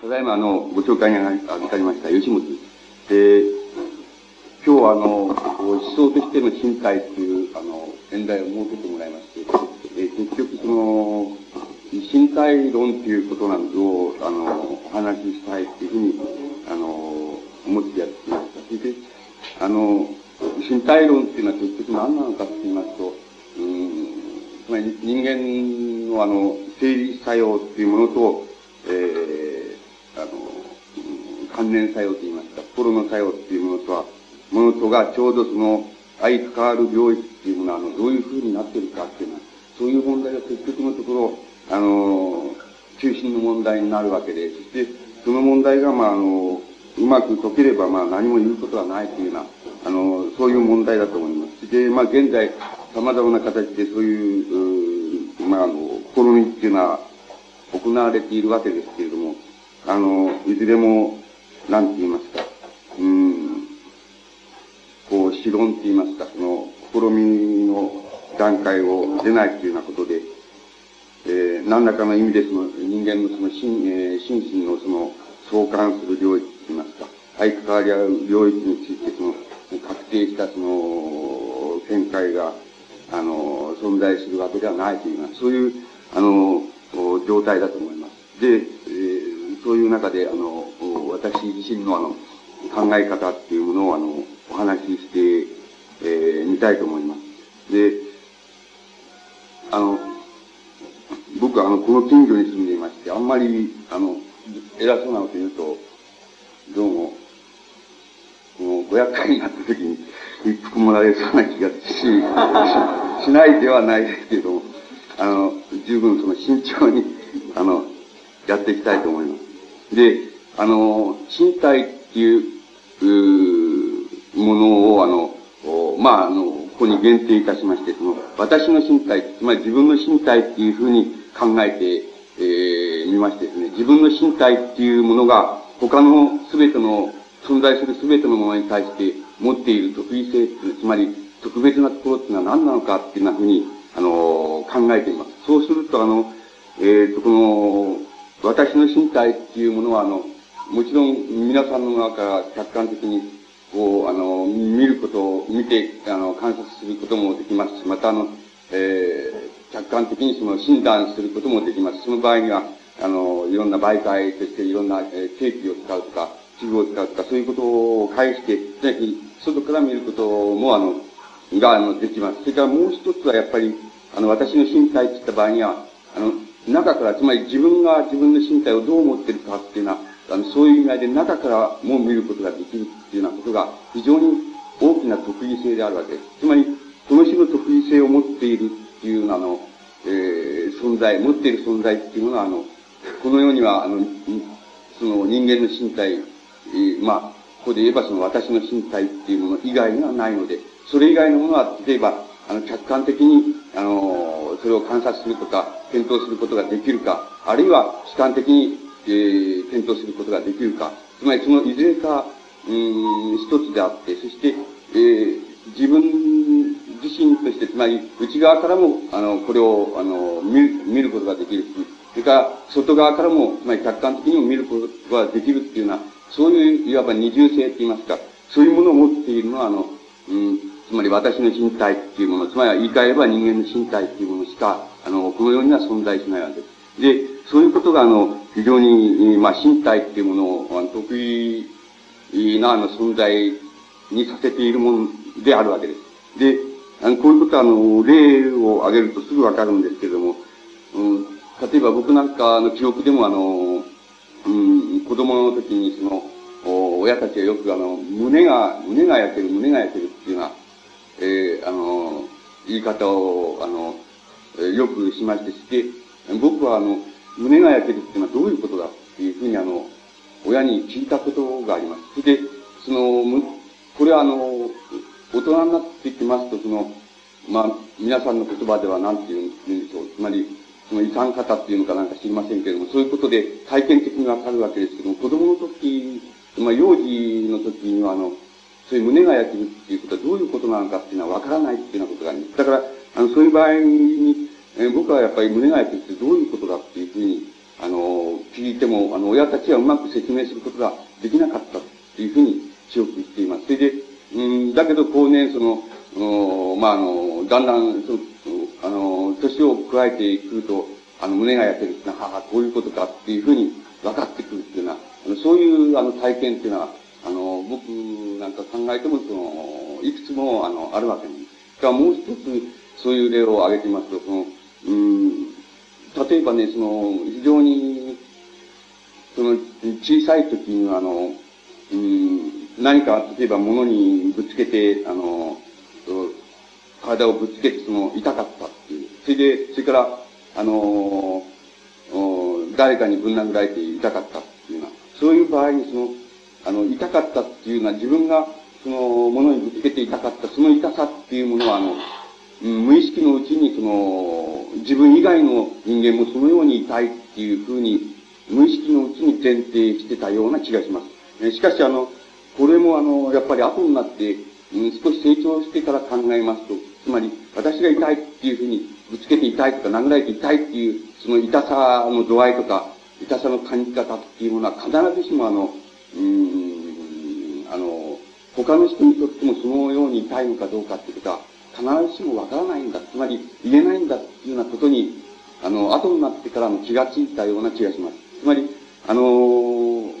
ただいま、あの、ご紹介にあたりました、吉本。えー、今日は、あの、思想としての身体という、あの、演題を設けてもらいまして、え、結局、その、身体論ということなんぞを、あの、お話ししたいというふうに、あの、思ってやってきました。それで、あの、身体論っていうのは結局何なのかって言いますと、うん、つまり人間のあの、生理作用っていうものと、えー、関連作用と言いますか、心の作用っていうものとは、ものとがちょうどその、相変わる領域っていうものは、あの、どういうふうになってるかっていうのは、そういう問題が結局のところ、あの、中心の問題になるわけで、そして、その問題が、まあ、あの、うまく解ければ、まあ、何も言うことはないというような、あの、そういう問題だと思います。で、まあ、現在、様々な形でそういう、うまあ、あの、試みっていうのは、行われているわけですけれども、あの、いずれも、なんて言いますか、うん、こう、主論って言いますか、その、試みの段階を出ないというようなことで、えー、何らかの意味でその人間のその心,、えー、心身のその相関する領域と言いますか、相変わり合う領域についてその確定したその見解が、あの、存在するわけではないというような、そういう、あの、状態だと思います。で、えー、そういう中で、あの、私自身のあの、考え方っていうものをあの、お話しして、えー、みたいと思います。で、あの、僕はあの、この近所に住んでいまして、あんまり、あの、偉そうなこと言うと、どうも、この500回になった時に一服もらえそうな気がし、ししないではないですけども、あの、十分その慎重に、あの、やっていきたいと思います。で、あの、身体っていう、うものを、あの、まあ、あの、ここに限定いたしまして、その、私の身体、つまり自分の身体っていうふうに考えて、えー、みましてですね、自分の身体っていうものが、他の全ての、存在する全てのものに対して持っている特異性っていうつまり特別なところっていうのは何なのかっていうふうに、あの、考えています。そうすると、あの、えっ、ー、と、この、私の身体っていうものは、あの、もちろん皆さんの側から客観的に、こう、あの、見ることを、見て、あの、観察することもできますし、また、あの、えー、客観的にその診断することもできます。その場合には、あの、いろんな媒介としていろんな、えー、ケーキを使うとか、器具を使うとか、そういうことを返して、つまり、外から見ることも、あの、が、あの、できます。それからもう一つはやっぱり、あの、私の身体って言った場合には、あの、中から、つまり自分が自分の身体をどう思ってるかっていうのは、あの、そういう意味合いで中からも見ることができるっていうようなことが、非常に大きな特異性であるわけです。つまり、この種の特異性を持っているっていうの、あの、えー、存在、持っている存在っていうものは、あの、この世には、あの、その人間の身体、えー、まあ、ここで言えばその私の身体っていうもの以外にはないので、それ以外のものは、例えば、あの、客観的に、あの、それを観察するとか、検討することができるか、あるいは主観的に、えー、検討することができるか、つまりそのいずれか、うん、一つであって、そして、えー、自分自身として、つまり内側からも、あの、これを、あの、見る、見ることができる、それから外側からも、つまり客観的にも見ることができるっていうような、そういう、いわば二重性って言いますか、そういうものを持っているのは、あの、うん、つまり私の身体っていうもの、つまりは言い換えれば人間の身体っていうものしか、あの、この世には存在しないわけです。で、そういうことが、あの、非常に、まあ、身体っていうものを、あの得意な、あの、存在にさせているものであるわけです。で、あの、こういうことは、あの、例を挙げるとすぐわかるんですけれども、うん、例えば僕なんかの記憶でも、あの、うん、子供の時に、その、親たちはよく、あの、胸が、胸が焼ける、胸が焼けるっていうような、えー、あの、言い方を、あの、えよくしましてして、僕は、あの、胸が焼けるっていうのはどういうことだっていうふうに、あの、親に聞いたことがあります。それで、その、これはあの、大人になってきますと、その、まあ、皆さんの言葉では何て言うんでしょう。つまり、その遺産方っていうのかなんか知りませんけれども、そういうことで体験的にわかるわけですけども、子供の時、まあ、幼児の時には、あの、そういう胸が焼けるっていうことはどういうことなのかっていうのはわからないっていうようなことがあります。だから、あの、そういう場合に、えー、僕はやっぱり胸が焼けってどういうことだっていうふうに、あの、聞いても、あの、親たちはうまく説明することができなかったっていうふうに記憶しています。それで、うん、だけど後年、その、おまあ、あの、だんだん、その、あの、年を加えてくると、あの、胸が焼けるってのは、はは、こういうことかっていうふうに分かってくるっていうのは、あのそういう、あの、体験っていうのは、あの、僕なんか考えても、その、いくつも、あの、あるわけなんです。からもう一つ、そういう例を挙げてみますと、その、うん、例えばね、その、非常に、その、小さい時には、あの、うん、何か、例えば物にぶつけて、あの、体をぶつけて、その、痛かったっていう。それで、それから、あの、誰かにぶん殴られて痛かったっていうような、そういう場合に、その、あの、痛かったっていうのは自分が、その、物にぶつけて痛かった、その痛さっていうものは、あの、無意識のうちに、その、自分以外の人間もそのように痛いっていうふうに、無意識のうちに前提してたような気がします。しかし、あの、これもあの、やっぱり後になって、うん、少し成長してから考えますと、つまり、私が痛いっていうふうに、ぶつけて痛いとか、殴られて痛いっていう、その痛さの度合いとか、痛さの感じ方っていうものは必ずしもあの、うん、あの、他の人にとってもそのように痛いのかどうかっていうことは、必ずしもわからないんだ。つまり、言えないんだっていうようなことに、あの、後になってからも気がついたような気がします。つまり、あの、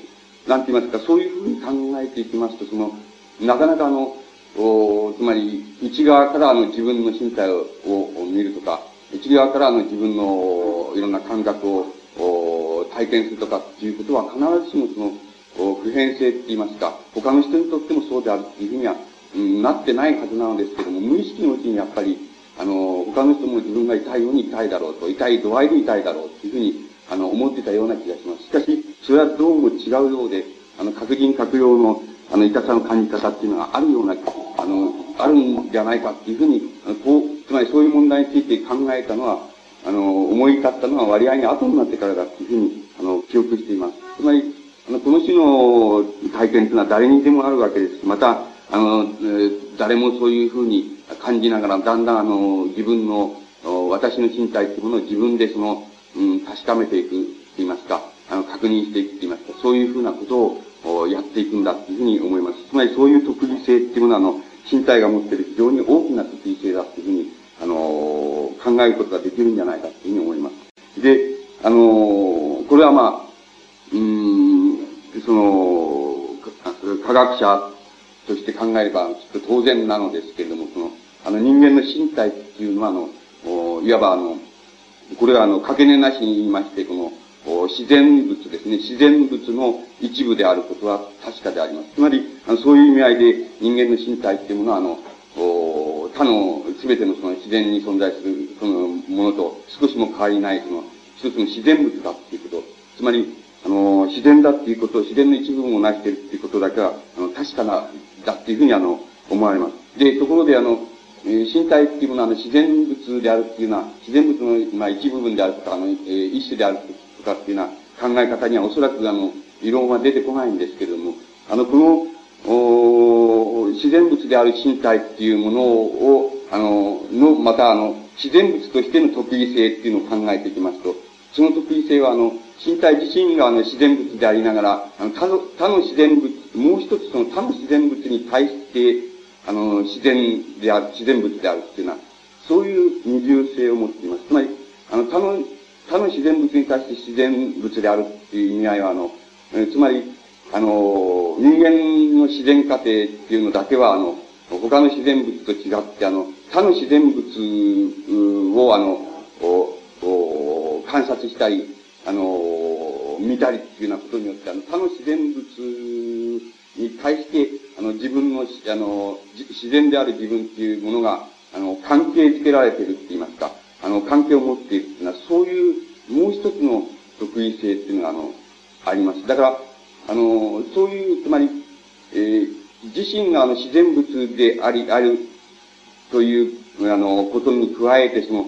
なんて言いますか、そういうふうに考えていきますと、その、なかなかあの、おつまり、内側からあの自分の身体をを見るとか、内側からあの自分のいろんな感覚をお体験するとかっていうことは必ずしもその、普遍性って言いますか、他の人にとってもそうであるっていうふうには、なってないはずなのですけども、無意識のうちにやっぱり、あの、他の人も自分が痛いように痛いだろうと、痛い度合いで痛いだろうっていうふうに、あの、思ってたような気がします。しかし、それはどうも違うようで、あの、各人各用の、あの、痛さの感じ方っていうのがあるような、あの、あるんじゃないかっていうふうに、あのこう、つまりそういう問題について考えたのは、あの、思い立ったのは割合に後になってからだっていうふうに、あの、記憶しています。つまり、あの、この種の体験というのは誰にでもあるわけです。また、あの、誰もそういうふうに感じながら、だんだんあの、自分の、私の身体というものを自分でその、うん、確かめていく、と言いますか、あの、確認していくと言いますか、そういうふうなことをやっていくんだというふうに思います。つまりそういう特異性っていうものは、あの、身体が持っている非常に大きな特異性だというふうに、あの、考えることができるんじゃないかというふうに思います。で、あの、これはまあ、うん、その、科学者として考えれば、きっと当然なのですけれども、その、あの人間の身体っていうのは、あの、いわばあの、これはあの、かけねなしに言いまして、この、自然物ですね。自然物の一部であることは確かであります。つまり、あのそういう意味合いで人間の身体っていうものは、あの、他の全てのその自然に存在するそのものと少しも変わりないその一つの自然物だっていうこと。つまり、あの、自然だっていうこと、自然の一部分を成しているっていうことだけは、あの、確かな、だっていうふうにあの、思われます。で、ところであの、えー、身体っていうものはあの、自然物であるっていうのは、自然物の、まあ、一部分であるとか、あの、えー、一種であるとかっていうような考え方にはおそらくあの、異論は出てこないんですけれども、あの、この、お自然物である身体っていうものを、あの、の、またあの、自然物としての特異性っていうのを考えていきますと、その特異性はあの、身体自身があの自然物でありながら、あの他の他の自然物、もう一つその他の自然物に対して、あの、自然である、自然物であるっていうのは、そういう二重性を持っています。つまり、あの、他の、他の自然物に対して自然物であるっていう意味合いは、あの、えつまり、あの、人間の自然過程っていうのだけは、あの、他の自然物と違って、あの、他の自然物を、あの、観察したり、あの、見たりっていうようなことによって、あの、他の自然物に対して、あの、自分の、あの、自然である自分っていうものが、あの、関係づけられてるって言いますか、あの、関係を持っているっていうのは、そういう、もう一つの特異性っていうのが、あの、あります。だから、あの、そういう、つまり、えー、自身があの自然物であり、あるという、あの、ことに加えて、その、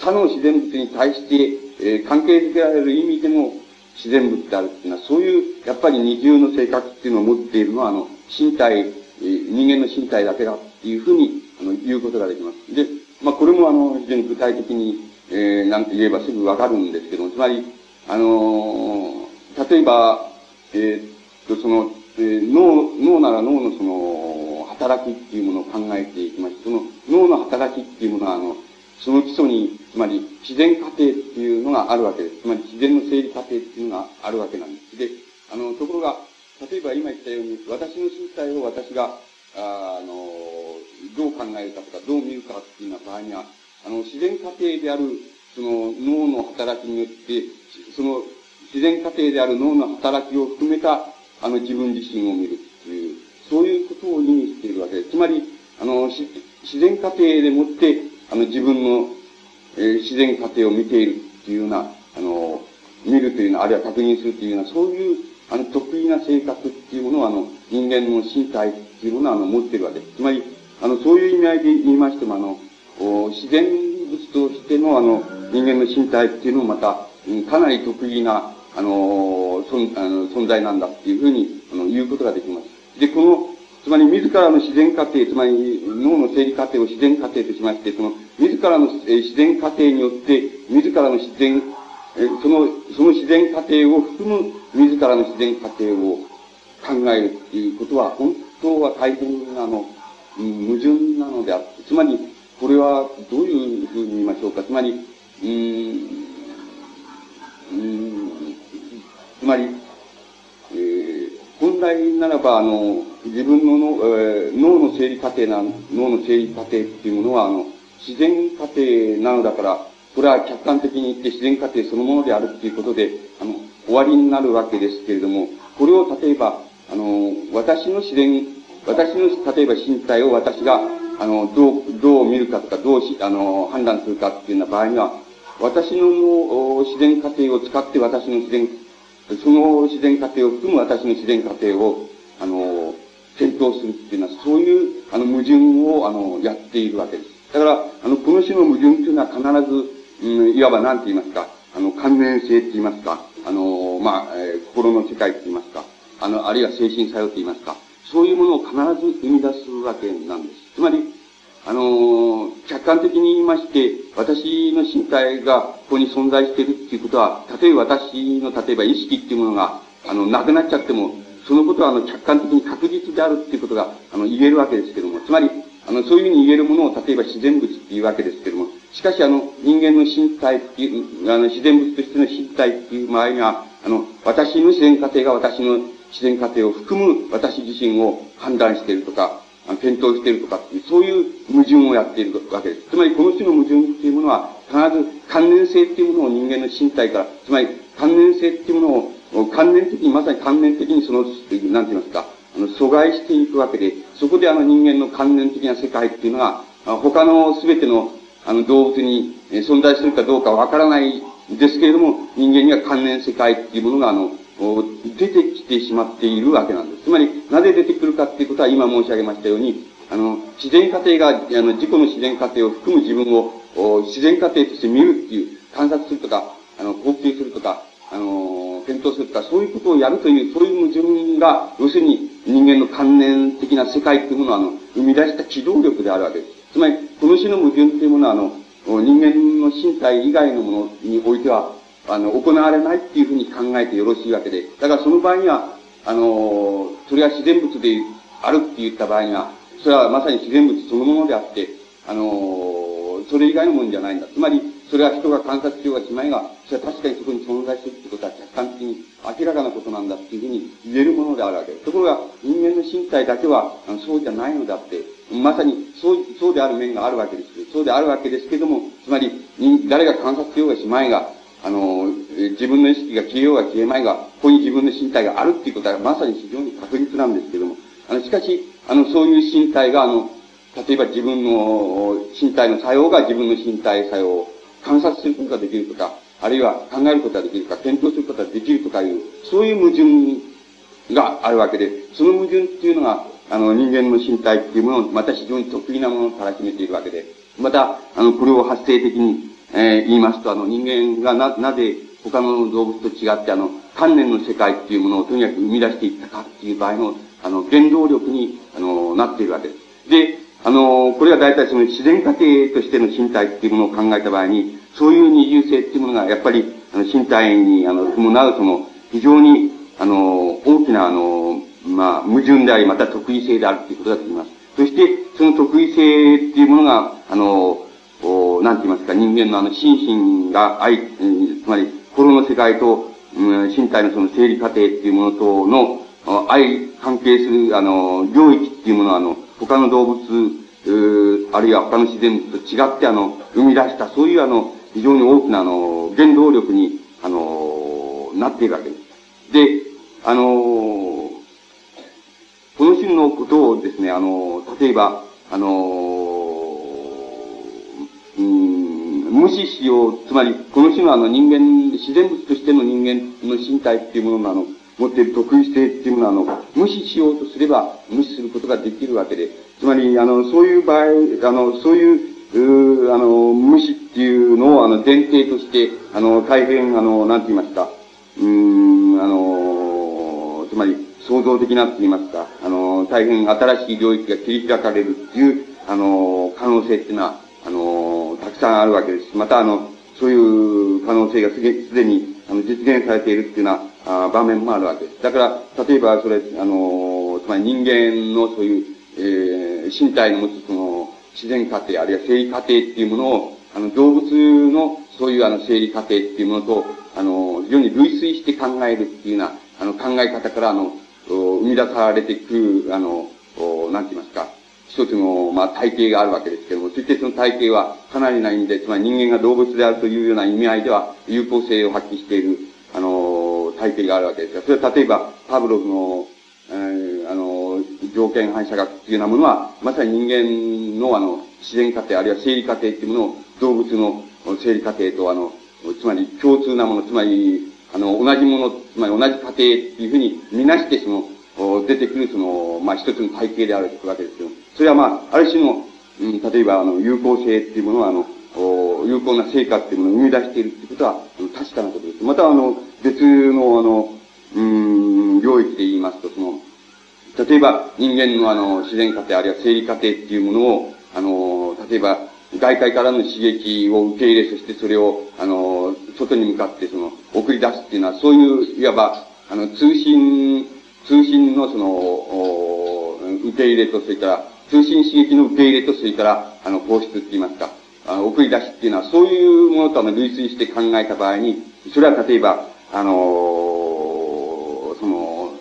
他の自然物に対して、えー、関係づけられる意味でも自然物であるっていうのは、そういう、やっぱり二重の性格っていうのを持っているのは、あの、身体、人間の身体だけだっていうふうに、あの、言うことができます。で、まあ、これもあの、非常に具体的に、えー、なんて言えばすぐわかるんですけども、つまり、あのー、例えば、えー、っと、その、えー、脳、脳なら脳のその、働きっていうものを考えていきます。その脳の働きっていうものは、あの、その基礎に、つまり自然過程っていうのがあるわけです。つまり自然の整理過程っていうのがあるわけなんです。で、あの、ところが、例えば今言ったように、私の身体を私が、あの、どう考えるかとか、どう見るかっていうような場合には、あの、自然過程である、その脳の働きによって、その自然過程である脳の働きを含めた、あの、自分自身を見るっていう、そういうことを意味しているわけです。つまり、あの、自然過程でもって、あの、自分の、えー、自然過程を見ているっていうような、あの、見るというのは、あるいは確認するというような、そういう、あの、得意な性格っていうものを、あの、人間の身体っていうものは、あの、持っているわけです。つまり、あの、そういう意味合いで言いましても、あの、自然物としての、あの、人間の身体っていうのもまた、かなり得意な、あの、そんあの存在なんだっていうふうに、あの、言うことができます。で、この、つまり自らの自然過程、つまり脳の整理過程を自然過程としまして、その自らの自然過程によって、自らの自然、その、その自然過程を含む自らの自然過程を考えるっていうことは、本当は大変なの、矛盾なのであって、つまり、これはどういうふうに言いましょうか。つまり、うん、つまり、えー、本来ならば、あの、自分のの、えー、脳の整理過程な、脳の整理過程っていうものは、あの、自然過程なのだから、これは客観的に言って自然過程そのものであるっていうことで、あの、終わりになるわけですけれども、これを例えば、あの、私の自然、私の、例えば身体を私が、あの、どう、どう見るかとか、どうし、あの、判断するかっていうような場合には、私の自然過程を使って私の自然、その自然過程を含む私の自然過程を、あの、検討するっていうのは、そういう、あの、矛盾を、あの、やっているわけです。だから、あの、この種の矛盾っていうのは必ず、うん、いわば何て言いますか、あの、関連性って言いますか、あの、まあ、えー、心の世界って言いますか、あの、あるいは精神作用って言いますか、そういうものを必ず生み出すわけなんです。つまり、あの客観的に言いまして、私の身体がここに存在しているっていうことは、例えば私の、例えば意識っていうものが、あの、なくなっちゃっても、そのことは、あの、客観的に確実であるっていうことが、あの、言えるわけですけども、つまり、あの、そういうふうに言えるものを、例えば自然物っていうわけですけども、しかし、あの、人間の身体っていう、あの、自然物としての身体っていう場合には、あの、私の自然過程が私の自然過程を含む私自身を判断しているとか、検討しているとかっていう、そういう矛盾をやっているわけです。つまり、この種の矛盾っていうものは、必ず関連性っていうものを人間の身体から、つまり、関連性っていうものを、関連的に、まさに関連的にその、なんて言いますか、あの、阻害していくわけで、そこであの人間の関連的な世界っていうのが、他の全ての、あの動物に存在するかどうかわからないですけれども、人間には関連世界っていうものが、あの、出てきてしまっているわけなんです。つまり、なぜ出てくるかっていうことは今申し上げましたように、あの、自然過程が、あの、自己の自然過程を含む自分を、自然過程として見るっていう、観察するとか、あの、高級するとか、あの、検討するとか、そういうことをやるという、そういう矛盾が、要するに人間の関連的な世界っていうものは、あの、生み出した機動力であるわけです。つまり、この種の矛盾っていうものは、あの、人間の身体以外のものにおいては、あの、行われないっていうふうに考えてよろしいわけで、だからその場合には、あの、それは自然物であるって言った場合には、それはまさに自然物そのものであって、あの、それ以外のものじゃないんだ。つまり、それは人が観察しようがしまいが、それは確かにそこに存在するってことは客観的に明らかなことなんだっていうふうに言えるものであるわけです。ところが、人間の身体だけは、あのそうじゃないのだって、まさにそう、そうである面があるわけです。そうであるわけですけども、つまり、誰が観察しようがしまいが、あの、自分の意識が消えようが消えまいが、ここに自分の身体があるっていうことはまさに非常に確実なんですけども、あの、しかし、あの、そういう身体が、あの、例えば自分の身体の作用が自分の身体作用観察することができるとか、あるいは考えることができるとか、検討することができるとかいう、そういう矛盾があるわけで、その矛盾っていうのが、あの、人間の身体っていうものを、また非常に得意なものをたらしめているわけで、また、あの、これを発生的に、えー、言いますと、あの、人間がな、なぜ他の動物と違って、あの、観念の世界っていうものをとにかく生み出していったかっていう場合の、あの、原動力に、あの、なっているわけです。で、あの、これは大体その自然過程としての身体っていうものを考えた場合に、そういう二重性っていうものが、やっぱり、あの、身体に、あの、伴うその、非常に、あの、大きな、あの、まあ、矛盾であり、また得意性であるということだと言います。そして、その得意性っていうものが、あの、おなんて言いますか、人間のあの、心身が愛、つまり、心の世界と、うん、身体のその生理過程っていうものとの、相関係する、あの、領域っていうものは、あの、他の動物、あるいは他の自然物と違って、あの、生み出した、そういうあの、非常に大きな、あの、原動力に、あの、なっているわけです。で、あの、この種のことをですね、あの、例えば、あの、うん、無視しよう、つまり、この種のあの人間、自然物としての人間の身体っていうもののあの、持っている得意性っていうものは、あの、無視しようとすれば、無視することができるわけで、つまり、あの、そういう場合、あの、そういう、うあの、無視っていうのを、あの、前提として、あの、大変、あの、なんて言いますか、うん、あの、つまり、創造的なって言いますか、あの、大変新しい領域が切り開かれるっていう、あの、可能性っていうのは、あの、たくさんあるわけです。また、あの、そういう可能性がすでに、あの、実現されているっていうような、あ場面もあるわけです。だから、例えば、それ、あの、つまり人間のそういう、えー、身体の持つその、自然過程、あるいは生理過程っていうものを、あの、動物のそういうあの、生理過程っていうものと、あの、非常に類推して考えるっていうような、あの、考え方から、あの、生み出されてくる、あの、なんて言いますか、一つの、まあ、体系があるわけですけども、そしてその体系はかなりな意味で、つまり人間が動物であるというような意味合いでは、有効性を発揮している、あの、体系があるわけですが、それは例えば、パブロフの、えー、あの、条件反射学っていうようなものは、まさに人間のあの、自然過程、あるいは生理過程っていうものを、動物の生理過程とあの、つまり共通なもの、つまり、あの、同じもの、つまり同じ過程っていうふうに見なして、その、出てくるその、まあ、一つの体系であるわけですけど、それはまあ、ある種の、うん、例えば、あの、有効性っていうものは、あの、有効な成果っていうものを生み出しているっていうことは、確かなことです。また、あの、別の、あの、うん、領域で言いますと、その、例えば人間のあの、自然過程あるいは生理過程っていうものを、あの、例えば外界からの刺激を受け入れ、そしてそれを、あの、外に向かってその、送り出すっていうのは、そういう、いわば、あの、通信、通信のその、受け入れと、それから、通信刺激の受け入れと、それから、あの、放出って言いますか、あの、送り出しっていうのは、そういうものとあの、類推して考えた場合に、それは例えば、あの、その、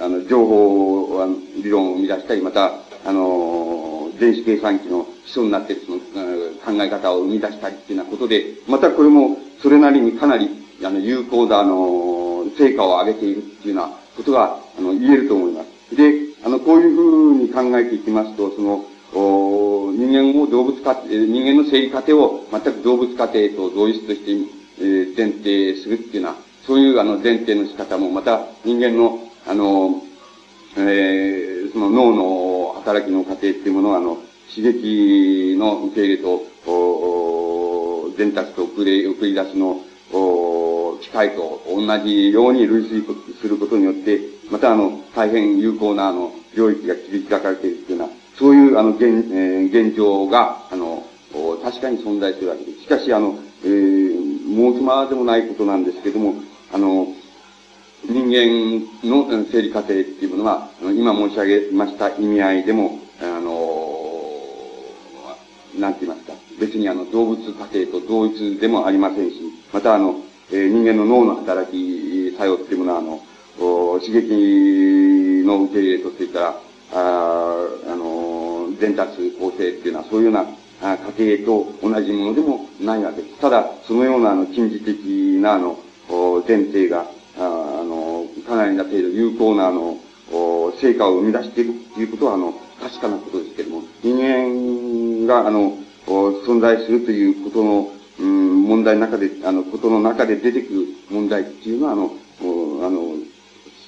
あの、情報理論を生み出したり、また、あの、電子計算機の基礎になっているその、考え方を生み出したりっていうようなことで、またこれも、それなりにかなり、あの、有効だ、あの、成果を上げているっていうようなことが、あの、言えると思います。で、あの、こういうふうに考えていきますと、その、お人間を動物化、人間の生理過程を全く動物過程と同一として、えー、前提するっていうのは、そういうあの前提の仕方も、また人間の、あの、えー、その脳の働きの過程っていうものは、あの、刺激の受け入れと、お伝達と送り、送り出しの、お機械と同じように類推することによって、またあの、大変有効なあの、領域が切り開かれているというような、そういうあの、現、えー、現状が、あの、確かに存在するわけです。しかし、あの、えー、もう妻でもないことなんですけども、あの、人間の生理過程っていうものは、今申し上げました意味合いでも、あの、なんて言いますか、別にあの、動物過程と同一でもありませんし、またあの、え、人間の脳の働き作用っていうものは、あの、刺激の受け入れと、それから、ああの、伝達構成っていうのは、そういうような過程と同じものでもないわけです。ただ、そのようなあの、近似的なあの、前提が、あの、かなりな程度有効なあの、成果を生み出しているということは、あの、確かなことですけれども、人間が、あの、存在するということの、うん、問題の中で、あの、ことの中で出てくる問題っていうのは、あの、あの、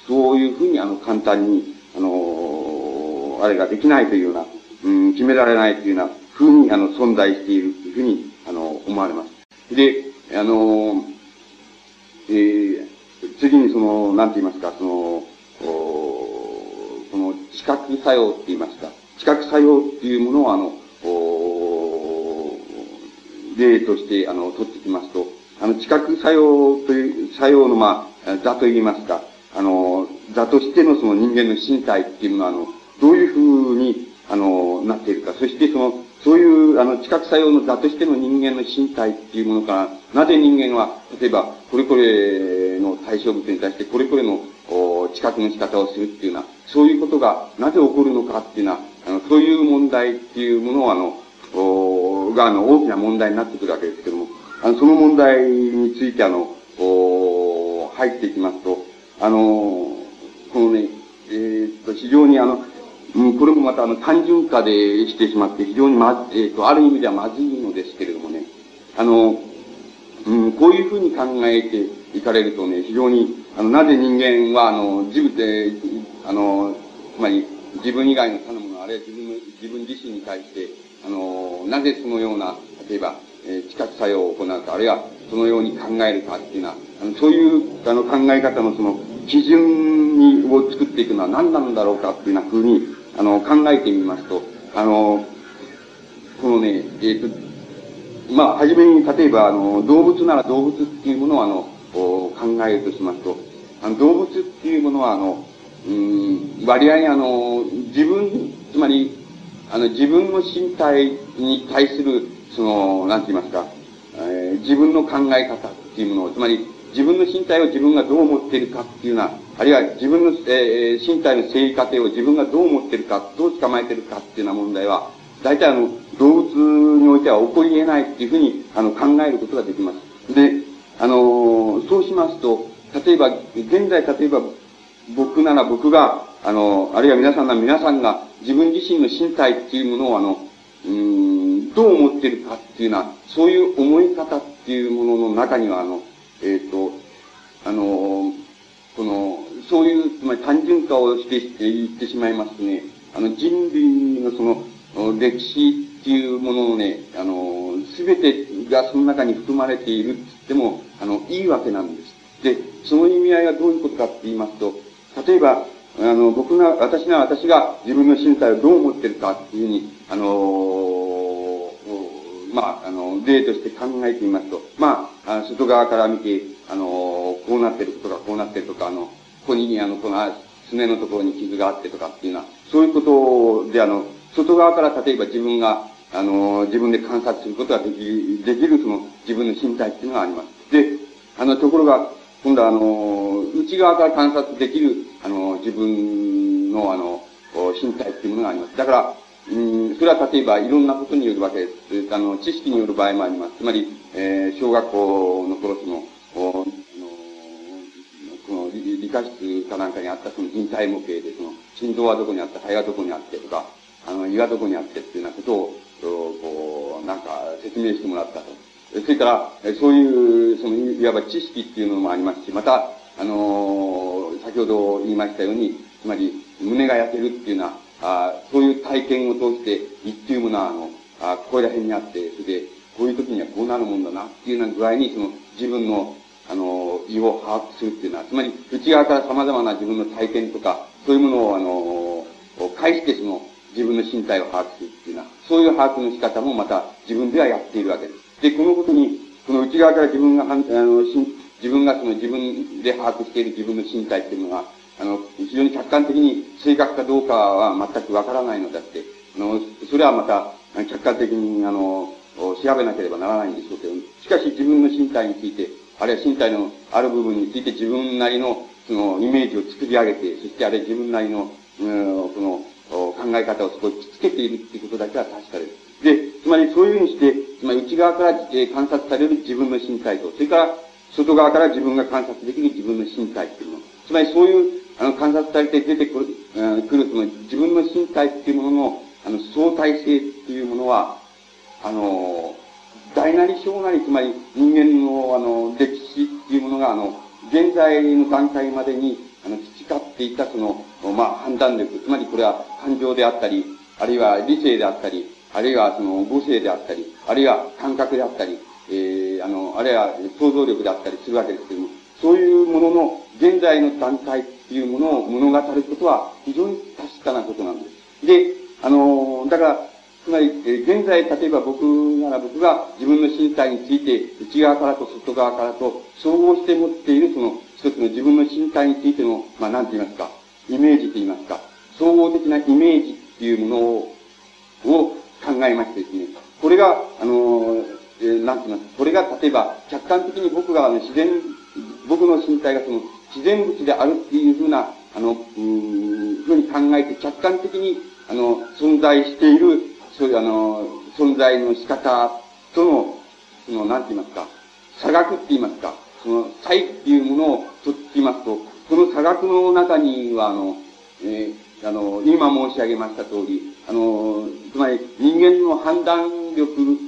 そういうふうに、あの、簡単に、あの、あれができないというような、うん、決められないというようなふうに、あの、存在しているというふうに、あの、思われます。で、あの、えー、次にその、なんて言いますか、その、この知覚作用って言いますか、知覚作用っていうものをあの、例として、あの、取ってきますと、あの、知覚作用という、作用の、まあ、座と言いますか、あの、座としてのその人間の身体っていうのは、あの、どういうふうに、あの、なっているか。そしてその、そういう、あの、知覚作用の座としての人間の身体っていうものから、なぜ人間は、例えば、これこれの対象物に対して、これこれの、お知覚の仕方をするっていうような、そういうことがなぜ起こるのかっていうのは、あの、そういう問題っていうものを、あの、が、あの、大きな問題になってくるわけですけども、あの、その問題について、あの、入っていきますと、あの、このね、えー、っと、非常にあの、うん、これもまたあの単純化でしてしまって非常にま、えっ、と、ある意味ではまずいのですけれどもね、あの、うん、こういうふうに考えていかれるとね、非常に、あの、なぜ人間は、あの、自分で、あの、つまり、自分以外の他のもの、あるいは自分、自分自身に対して、あの、なぜそのような、例えば、えー、知覚作用を行うか、あるいは、そのように考えるかっていうのは、あのそういう、あの、考え方のその、基準に、を作っていくのは何なんだろうかっていうような風に、あの、考えてみますと、あの、このね、えっ、ー、と、まあ、はじめに、例えば、あの、動物なら動物っていうものを、あの、考えるとしますと、あの、動物っていうものは、あの、うん、割合にあの、自分、つまり、あの、自分の身体に対する、その、なんて言いますか、えー、自分の考え方っていうものを、つまり、自分の身体を自分がどう思っているかっていうような、あるいは自分の、えー、身体の生理過程を自分がどう思っているか、どう捕まえているかっていうような問題は、大体あの、動物においては起こり得ないっていうふうに、あの、考えることができます。で、あの、そうしますと、例えば、現在例えば、僕なら僕が、あの、あるいは皆さんなら皆さんが自分自身の身体っていうものをあの、うん、どう思ってるかっていうような、そういう思い方っていうものの中には、あの、えっ、ー、と、あの、この、そういう、つまり単純化をして言ってしまいますとね、あの、人類のその、歴史っていうもののね、あの、すべてがその中に含まれているって言っても、あの、いいわけなんです。で、その意味合いはどういうことかって言いますと、例えば、あの、僕が、私が、私が自分の身体をどう思ってるかっていうふうに、あのまあ、あの、例として考えてみますと、まあ、外側から見て、あのこうなってるとか、こうなってるとか、あの、ここに、あの、この、すねのところに傷があってとかっていうのは、そういうことで、あの、外側から例えば自分が、あの、自分で観察することができ、できるその自分の身体っていうのがあります。で、あの、ところが、今度はあの、内側から観察できる、あの、自分のあの、身体っていうものがあります。だから、うん、それは例えばいろんなことによるわけです。あの、知識による場合もあります。つまり、えー、小学校の頃その、おこの理科室かなんかにあったその人体模型で、その、心臓はどこにあって、肺はどこにあってとか、あの、胃はどこにあってっていうようなことを、こう、なんか説明してもらったと。それから、そういう、その、いわば知識っていうのもありますし、また、あのー、先ほど言いましたように、つまり、胸が焼けるっていうのは、あそういう体験を通して、胃っていうものは、あの、あここら辺にあって、それで、こういう時にはこうなるもんだなっていうような具合に、その、自分の、あの、胃を把握するっていうのは、つまり、内側から様々な自分の体験とか、そういうものを、あの、返してその、自分の身体を把握するっていうのは、そういう把握の仕方もまた自分ではやっているわけです。で、このことに、この内側から自分が、あの、自分がその自分で把握している自分の身体っていうのが、あの、非常に客観的に正確かどうかは全くわからないのだって、あの、それはまた、客観的に、あの、調べなければならないんでしょうけど、しかし自分の身体について、あるいは身体のある部分について自分なりの、その、イメージを作り上げて、そしてあれ自分なりの、うん、その、考え方をそこにつけているっていうことだけは確かです。で、つまりそういうふうにして、つまり内側から、えー、観察される自分の身体と、それから外側から自分が観察できる自分の身体っていうもの。つまりそういう、あの、観察されて出てくる、うん、来るその自分の身体っていうものの、あの、相対性っていうものは、あの、大なり小なり、つまり人間の、あの、歴史っていうものが、あの、現在の段階までに、あの、培っていたその、まあ、判断力、つまりこれは感情であったり、あるいは理性であったり、あるいはその母性であったり、あるいは感覚であったり、えー、あの、あるいは想像力であったりするわけですけども、そういうものの現在の段階っていうものを物語ることは非常に確かなことなんです。で、あの、だから、つまり、え現在、例えば僕なら僕が自分の身体について、内側からと外側からと総合して持っているその一つの自分の身体についての、まあ、なんて言いますか、イメージと言いますか、総合的なイメージっていうものを考えましてですね、これが、あの、えー、なんて言いますか、これが例えば、客観的に僕があの自然、僕の身体がその自然物であるっていうふうな、あの、うん、ふうに考えて客観的に、あの、存在しているそういうあの、存在の仕方との、その、なんて言いますか、差額って言いますか、その、差異っていうものをとっていますと、その差額の中には、あの、えー、あの、今申し上げました通り、あの、つまり人間の判断力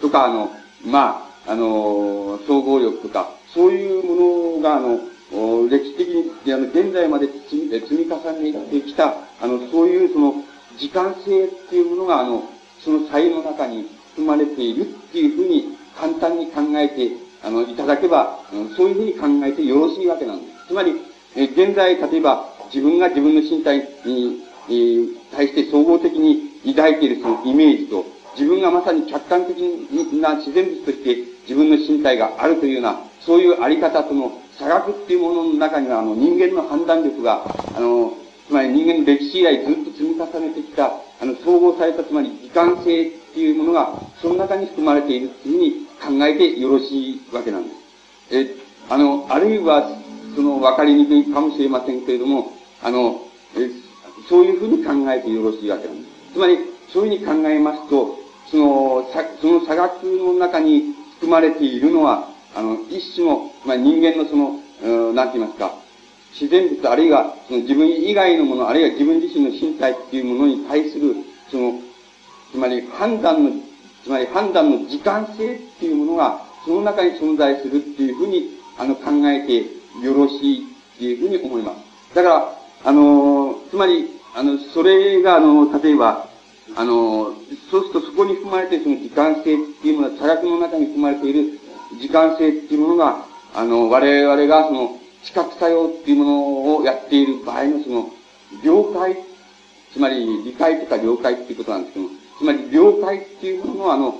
とか、あの、まあ、あの、総合力とか、そういうものが、あの、歴史的に、あの、現在まで積み重ねてきた、あの、そういうその、時間性っていうものが、あの、その才の中に含まれているっていうふうに簡単に考えて、あの、いただけば、そういうふうに考えてよろしいわけなんです。つまり、え現在、例えば、自分が自分の身体に、えー、対して総合的に抱いているそのイメージと、自分がまさに客観的な自然物として自分の身体があるというような、そういうあり方との差額っていうものの中には、あの、人間の判断力が、あの、つまり人間の歴史以来ずっと積み重ねてきた、あの、総合された、つまり時間性っていうものが、その中に含まれているというふうに考えてよろしいわけなんです。え、あの、あるいは、その、わかりにくいかもしれませんけれども、あの、え、そういうふうに考えてよろしいわけなんです。つまり、そういうふうに考えますと、その、さその差額の中に含まれているのは、あの、一種の、まあ、人間のその、うん、なんて言いますか、自然物、あるいは、その自分以外のもの、あるいは自分自身の身体っていうものに対する、その、つまり判断の、つまり判断の時間性っていうものが、その中に存在するっていうふうに、あの、考えてよろしいっていうふうに思います。だから、あの、つまり、あの、それが、あの、例えば、あの、そうするとそこに含まれているその時間性っていうものは、差額の中に含まれている時間性っていうものが、あの、我々がその、知覚作用っていうものをやっている場合のその、了解、つまり理解とか了解っていうことなんですけども、つまり了解っていうものはあの、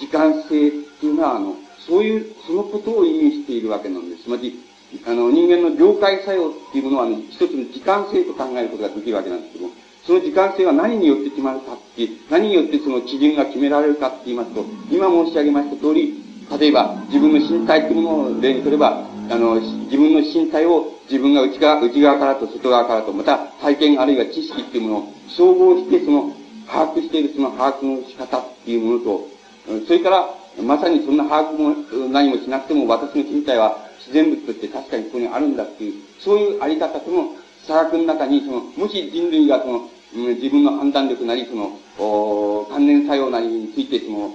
時間性っていうのはあの、そういう、そのことを意味しているわけなんです。つまり、あの、人間の了解作用っていうものは、あの、一つの時間性と考えることができるわけなんですけども、その時間性は何によって決まるかっていう、何によってその基準が決められるかって言いますと、今申し上げました通り、例えば、自分の身体っていうものを例にとれば、あの、自分の身体を自分が内側、内側からと外側からと、また体験あるいは知識っていうものを総合して、その、把握しているその把握の仕方っていうものと、それから、まさにそんな把握も何もしなくても私の身体は自然物として確かにここにあるんだっていう、そういうあり方との差額の中に、その、もし人類がその、自分の判断力なり、その、関連作用なりについて、その、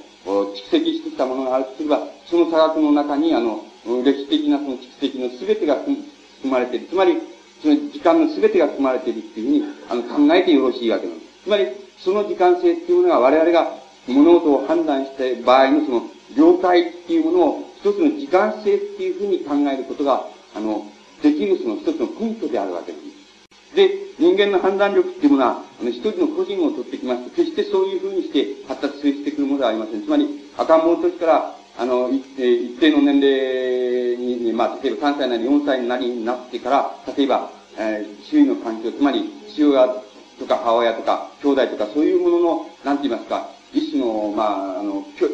蓄積してきたものがあるとすれば、その差額の中に、あの、歴史的なその蓄積の全てが含まれている。つまり、その時間の全てが含まれているっていうふうに、あの、考えてよろしいわけなんです。つまり、その時間性っていうものが我々が物事を判断した場合のその、了解っていうものを一つの時間性っていうふうに考えることが、あの、できるその一つの根拠であるわけなんです。で、人間の判断力っていうものは、あの、一人の個人を取ってきますと、決してそういうふうにして発達してくるものではありません。つまり、赤ん坊の時から、あの、一定一定の年齢に、まあ、例えば3歳なり4歳なりになってから、例えば、えー、周囲の環境、つまり、父親とか母親とか、兄弟とか、そういうものの、なんて言いますか、一種の、まあ、あの、教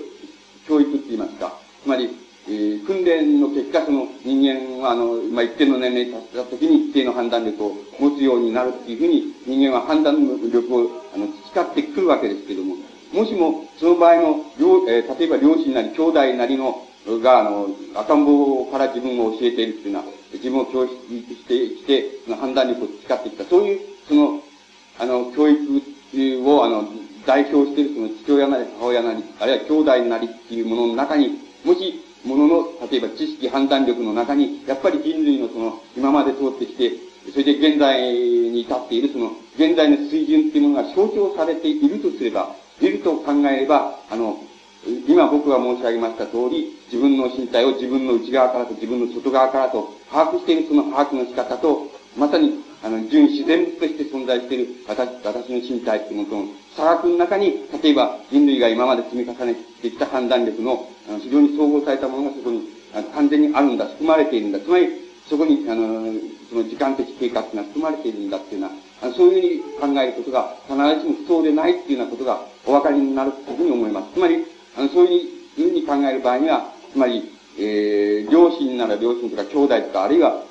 教育って言いますか、つまり、えー、訓練の結果、その人間は、あの、まあ、一定の年齢に達した時に一定の判断力を持つようになるっていうふうに、人間は判断力を、あの、培ってくるわけですけれども、もしも、その場合の、えー、例えば両親なり兄弟なりの、が、あの、赤ん坊から自分を教えているっていうのは、自分を教育してきて、その判断力を培ってきた。そういう、その、あの、教育を、あの、代表しているその父親なり母親なり、あるいは兄弟なりっていうものの中に、もし、ものの、例えば知識、判断力の中に、やっぱり人類のその、今まで通ってきて、それで現在に至っているその、現在の水準っていうものが象徴されているとすれば、いると考えれば、あの、今僕が申し上げました通り、自分の身体を自分の内側からと自分の外側からと把握しているその把握の仕方と、まさにあの、純自然として存在している私、私の身体っていうものとの差額の中に、例えば人類が今まで積み重ねてきた判断力の、あの、非常に総合されたものがそこに、あの完全にあるんだ、含まれているんだ。つまり、そこに、あの、その時間的経過っていうのは含まれているんだっていうような、あのそういうふうに考えることが、必ずしも不当でないっていうようなことがお分かりになるというふうに思います。つまり、あの、そういうふうに考える場合には、つまり、えー、両親なら両親とか兄弟とか、あるいは、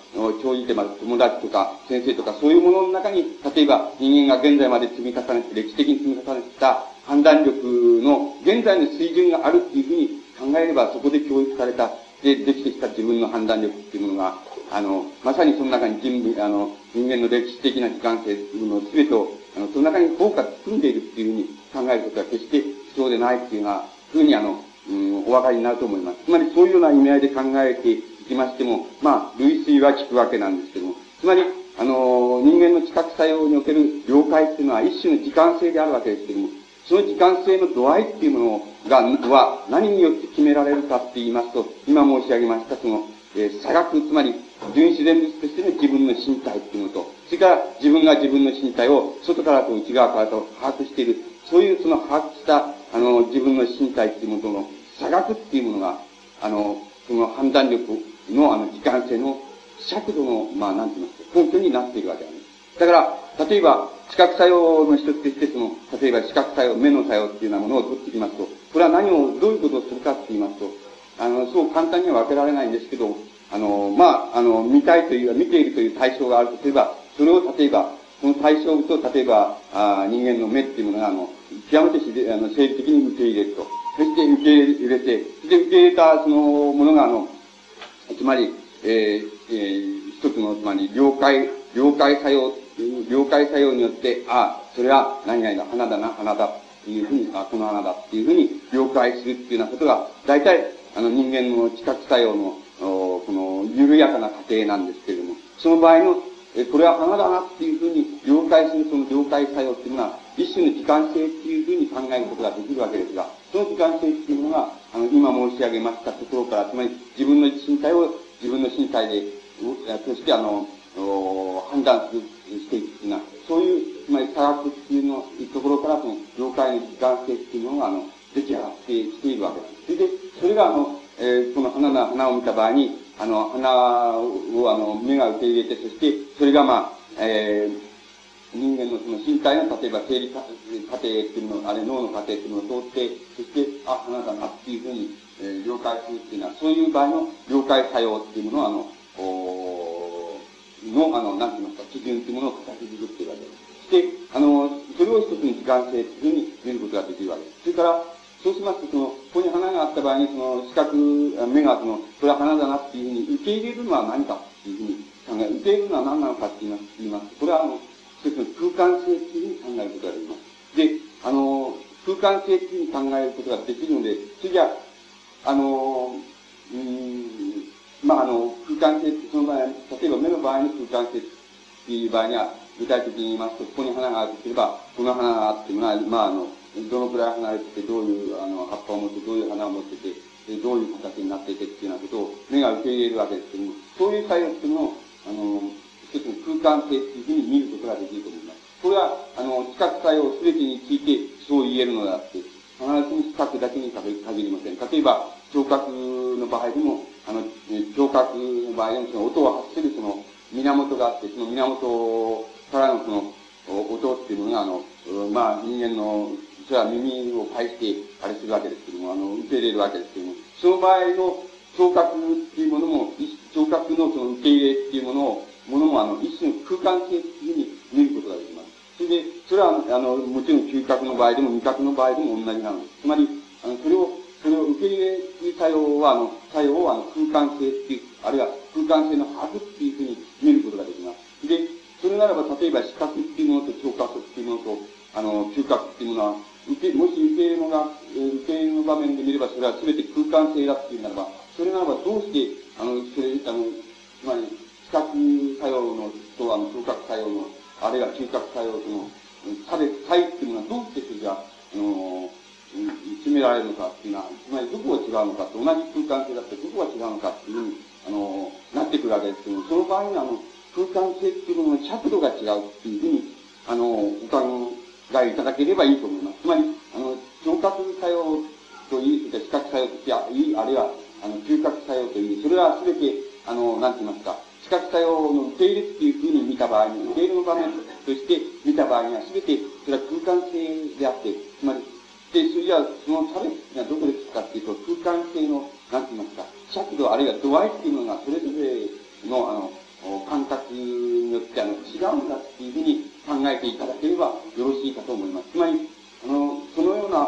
長じてま友達とか先生とかそういうものの中に、例えば人間が現在まで積み重ねて、歴史的に積み重ねてきた判断力の現在の水準があるっていうふうに考えれば、そこで教育された、で、できてきた自分の判断力っていうものが、あの、まさにその中に人、あの、人間の歴史的な時間性っていうの全てを、あの、その中に効果含んでいるっていうふうに考えることは決して必要でないっていうようなふうに、あの、うん、お分かりになると思います。つまりそういうような意味合いで考えていきましても、まあ、類推は聞くわけなんですけども、つまり、あの、人間の知覚作用における了解っていうのは一種の時間性であるわけですけども、その時間性の度合いっていうものが、は何によって決められるかって言いますと、今申し上げました、その、えー、差額、つまり、純自然物としての自分の身体っていうのと、それから自分が自分の身体を外からと内側からと把握している、そういうその把握した、あの、自分の身体っていうものとの差額っていうものが、あの、その判断力のあの時間性の尺度の、まあ、なんて言いますか、根拠になっているわけなんです。だから、例えば、視覚作用の一つとして、その、例えば視覚作用、目の作用っていうようなものを取ってきますと、これは何を、どういうことをするかって言いますと、あの、そう簡単には分けられない。ん。ですけど、あの、まあ、あの、見たいという、見ているという対象があるとすれば、それを例えば、その対象と、例えば、あ人間の目っていうものが、あの、極めて自然、あの、生理的に受け入れると。そして受け入れて、そして受け入れたそのものが、あの、つまり、えー、えー、一つの、つまり、了解、了解作用、了解作用によって、ああ、それは何々の花だな、花だっていうふうに、あ、この花だっていうふうに了解するっていうようなことが、大体、あの、人間の知覚作用の、この、緩やかな過程なんですけれども、その場合の、え、これは花だなっていうふうに了解するその了解作用っていうのは、一種の時間性っていうふうに考えることができるわけですが、その時間性っていうのが、あの、今申し上げましたところから、つまり自分の身体を自分の身体で、としてあの、判断する、していくっていうのは、そういう、つまり科学っていうの、ところからその、業界の時間性っていうのが、あの、出来上がってきているわけです。それで、それがあの、えー、この花な、花を見た場合に、あの、花を、あの、目が受け入れて、そして、それがまあ、えー、人間のその身体の、例えば生理過程っていうの、あれ脳の過程っていうのを通って、そして、あ、花だなっていうふうに、えー、了解するっていうのは、そういう場合の了解作用っていうものを、あの、おの、あの、なんて言いますか、基準っていうものを形作っているわけです。で、あの、それを一つの時間性っていうふうに見ることができるわけです。それから、そうしますと、その、ここに花があった場合に、その、視覚、目が、その、これは花だなっていうふうに受け入れるのは何かっていうふうに考える。受けるのは何なのかって言います。言いますこれは、あの、一つの空間性っていうふうに考えることができます。で、あの、空間性っていうふうに考えることができるので、それじゃあ、の、うん、まあ、あの、空間性って、その場合、例えば目の場合の空間性っていう場合には、具体的に言いますと、ここに花があるとすれば、この花があっていうのは、まあ、あの、どのくらい離れてて、どういう、あの、葉っぱを持って、どういう花を持ってて、どういう形になっていてっていうようなことを目が受け入れるわけですけども、そういう作用っていうのを、あの、一つの空間性っていうふうに見ることができると思います。これは、あの、知覚作用すべてについてそう言えるのであって、必ずしも視覚だけに限りません。例えば、聴覚の場合でも、あの、聴覚の場合でも、その音を発するその源があって、その源からのその音っていうのが、あの、まあ、人間の、それは耳を介して、あれするわけですけども、あの、受け入れるわけですけども、その場合の聴覚っていうものも、聴覚のその受け入れっていうものを、ものもあの、一種の空間性っていうふうに見ることができます。それで、それは、あの、もちろん嗅覚の場合でも味覚の場合でも同じなのです。つまり、あの、それを、それを受け入れる作用は、あの、作用をあの、空間性っていう、あるいは空間性の把握っていうふうに見ることができます。で、それならば、例えば視覚っていうものと聴覚っていうものと、あの、嗅覚っていうものは、受け、もし受け入れのが、受け入れの場面で見れば、それは全て空間性だっていうならば、それならばどうして、あの、それ、あの、つまり、視覚作用のと、あの、聴覚作用の、あるいは嗅覚作用との差別、差異っていうのはどうしてそれが、あの、決められるのかっていうのは、つまりどこが違うのかと、同じ空間性だってどこが違うのかっていうふうに、あの、なってくるわけですけども、その場合にあの、空間性っていうものの尺度が違うっていうふうに、あの、お考えいただければいいと思います。つまり、あの、聴覚作用といい、視覚作用といい、あるいは、あの、嗅覚作用といい、それはすべて、あの、なんて言いますか、視覚作用の受け入れっていうふうに見た場合に、受け入れの場面として見た場合には、すべて、それは空間性であって、つまり、で、それじゃあ、その差別がどこでつくかっていうと、空間性の、なんて言いますか、尺度あるいは度合いっていうのが、それぞれの、あの、感覚によって、あの、違うんだっていうふうに考えていただければよろしいかと思います。つまり、あの、そのような、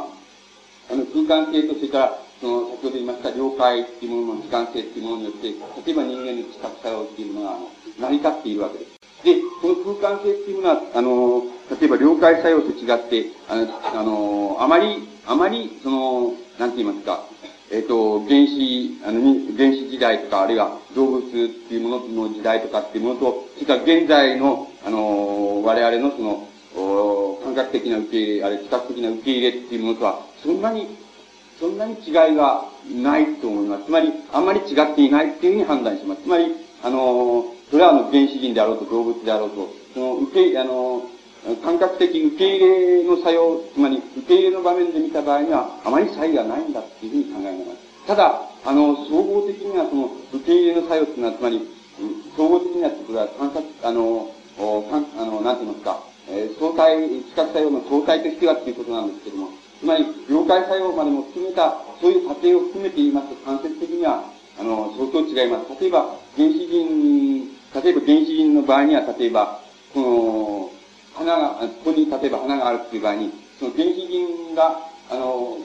あの、空間性と、それから、その、先ほど言いました、了解っていうものの時間性っていうものによって、例えば人間の知覚作用っていうものが、あの、成り立っているわけです。で、この空間性っていうものは、あの、例えば了解作用と違って、あの、あまり、あまり、その、なんて言いますか、えっ、ー、と、原始、あの、原始時代とか、あるいは動物っていうものの時代とかっていうものと、それから現在の、あの、我々のその、感覚的な受け入れ、あれ、視覚的な受け入れっていうものとは、そんなにそんなに違いがないと思います。つまり、あんまり違っていないっていうふうに判断します。つまり、あの、それはあの、原始人であろうと動物であろうと、その、受け、あの、感覚的受け入れの作用、つまり、受け入れの場面で見た場合には、あまり差異がないんだっていうふうに考えます。ただ、あの、総合的にはその、受け入れの作用っていうのは、つまり、総合的にはって、これは観察、あの、かんあの、なんて言いますか、えー、相対、視覚作用の相対としてはっていうことなんですけども、つまり、了解作用までも含めた、そういう過程を含めて言いますと、間接的には、あの、相当違います。例えば、原始人、例えば原始人の場合には、例えば、この、花が、ここに例えば花があるっていう場合に、その原始人が、あの、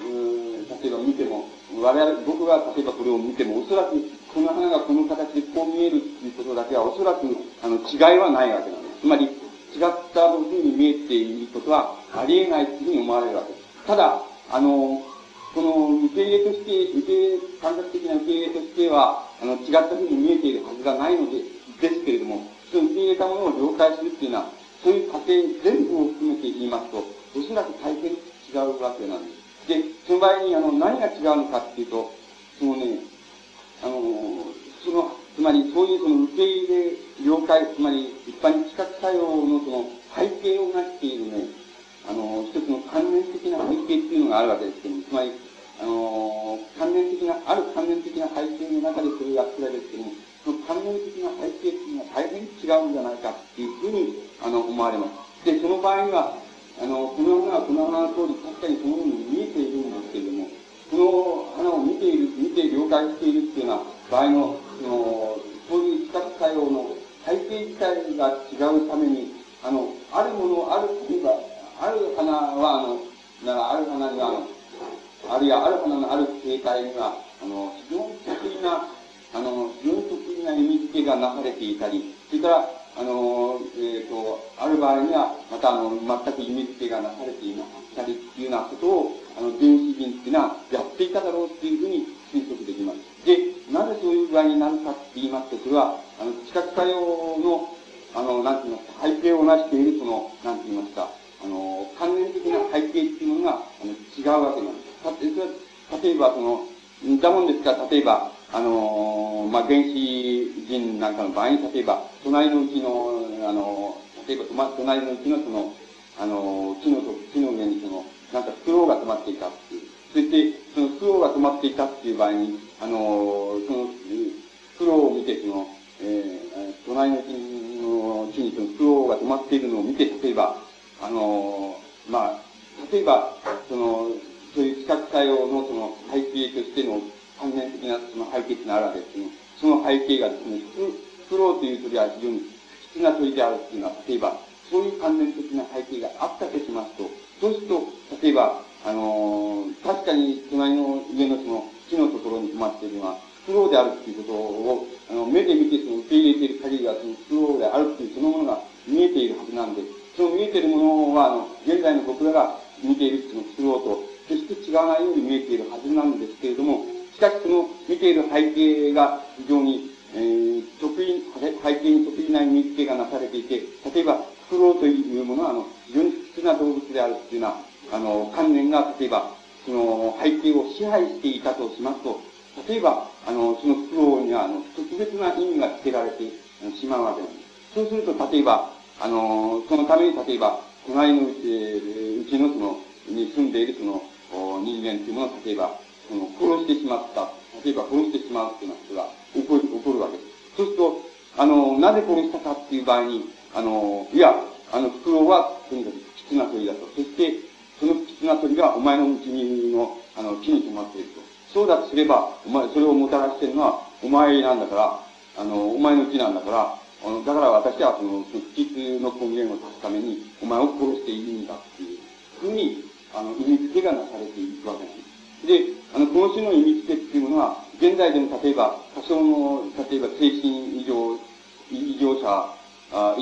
例えば見ても、我々、僕が例えばこれを見ても、おそらく、この花がこの形でこう見えるっていうことだけは、おそらく、あの、違いはないわけなんです。つまり、違ったふうに見えていることは、ありえないっていうふうに思われるわけです。ただ、あの、この受け入れとして、受け入れ、感覚的な受け入れとしては、あの、違ったふうに見えているはずがないので、ですけれども、その受け入れたものを了解するっていうのは、そういう過程全部を含めて言いますと、おそらく大変違うわけなんです。で、その場合に、あの、何が違うのかっていうと、そのね、あの、その、つまりそういうその受け入れ、了解、つまり一般に知覚作用のその背景をなしているね、あの、一つの関連的な背景っていうのがあるわけですけども、つまり、あの、関連的な、ある関連的な背景の中でそれが作られるけども、その関連的な背景っていうのは大変違うんじゃないかっていうふうに、あの、思われます。で、その場合には、あの、この花はこの花の通り、確かにそのように見えているんですけれども、この花を見ている、見て了解しているっていうような場合の、その、そういう視覚作用の背景自体が違うために、あの、あるもの、ある、例えば、ある花は、あの、なある花には、あの、あるいはある花のある形態には、あの、非常に得意な、あの、非常に得意な意味付けがなされていたり、それから、あの、えっ、ー、と、ある場合には、また、あの、全く意味付けがなされていなかったりっていうようなことを、あの、原始人っていうのはやっていただろうっていうふうに推測できます。で、なぜそういう具合になるかって言いますと、それは、あの、知覚作用の、あの、なんて言いますか、背景をなしている、その、なんて言いますか、あの、関連的な背景っていうものが、あの、違うわけなんです。例えば、その、似たもんですから、例えば、あの、まあ、原始人なんかの場合に、例えば、隣のうちの、あの、例えば、隣のうちのその、あの、木の、木の上にその、なんか、フクロウが止まっていたっていう。そして、そのフクロウが止まっていたっていう場合に、あの、その、フクロウを見て、その、えー、隣の木の木にそのフクロウが止まっているのを見て、例えば、あの、まあ、例えば、その、そういう視覚作用のその背景としての関連的なその背景ってのあるわけですけど、その背景がですね、フローという鳥は非常に不吉な鳥であるっていうのは、例えば、そういう関連的な背景があったとしますと、そうすると、例えば、あのー、確かに隣の上のその木のところに止まっているのは、フローであるっていうことを、あの、目で見てその受け入れている限りは、そのフローであるっていうそのものが見えているはずなんです、その見えているものは、あの、現在の僕らが見ているそのフローと、決して違わないように見えているはずなんですけれども、しかしその見ている背景が非常に、えー、得意、背景に得意な意味付けがなされていて、例えば、フクロウというものは、あの、非常に普通な動物であるっていうような、あの、観念が、例えば、その背景を支配していたとしますと、例えば、あの、そのフクロウには、あの、特別な意味が付けられてしまうわけです。そうすると、例えば、あの、そのために例えば、隣のうち、うちのその、に住んでいるその、人間っていうものを、例えば、その、殺してしまった。例えば、殺してしまうっていうようなことが起こる、起こるわけです。そうすると、あの、なぜ殺したかっていう場合に、あの、いや、あの、フクロウは、とにかく、キツナ鳥だと。そして、そのキツナ鳥がお前のうちにの、あの、木に止まっていると。そうだとすれば、お前、それをもたらしているのは、お前なんだから、あの、お前の木なんだから、あの、だから私はその、不吉の根源を足すために、お前を殺しているんだっていうふうに、あの、意味付けがなされていくわけです。で、あの、この種の意味付けっていうものは、現在でも例えば、多少の、例えば精神異常、異常者、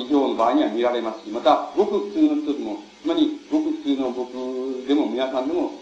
異常の場合には見られますし、また、ごく普通の人でも、つまり、ごく普通の僕でも皆さんでも、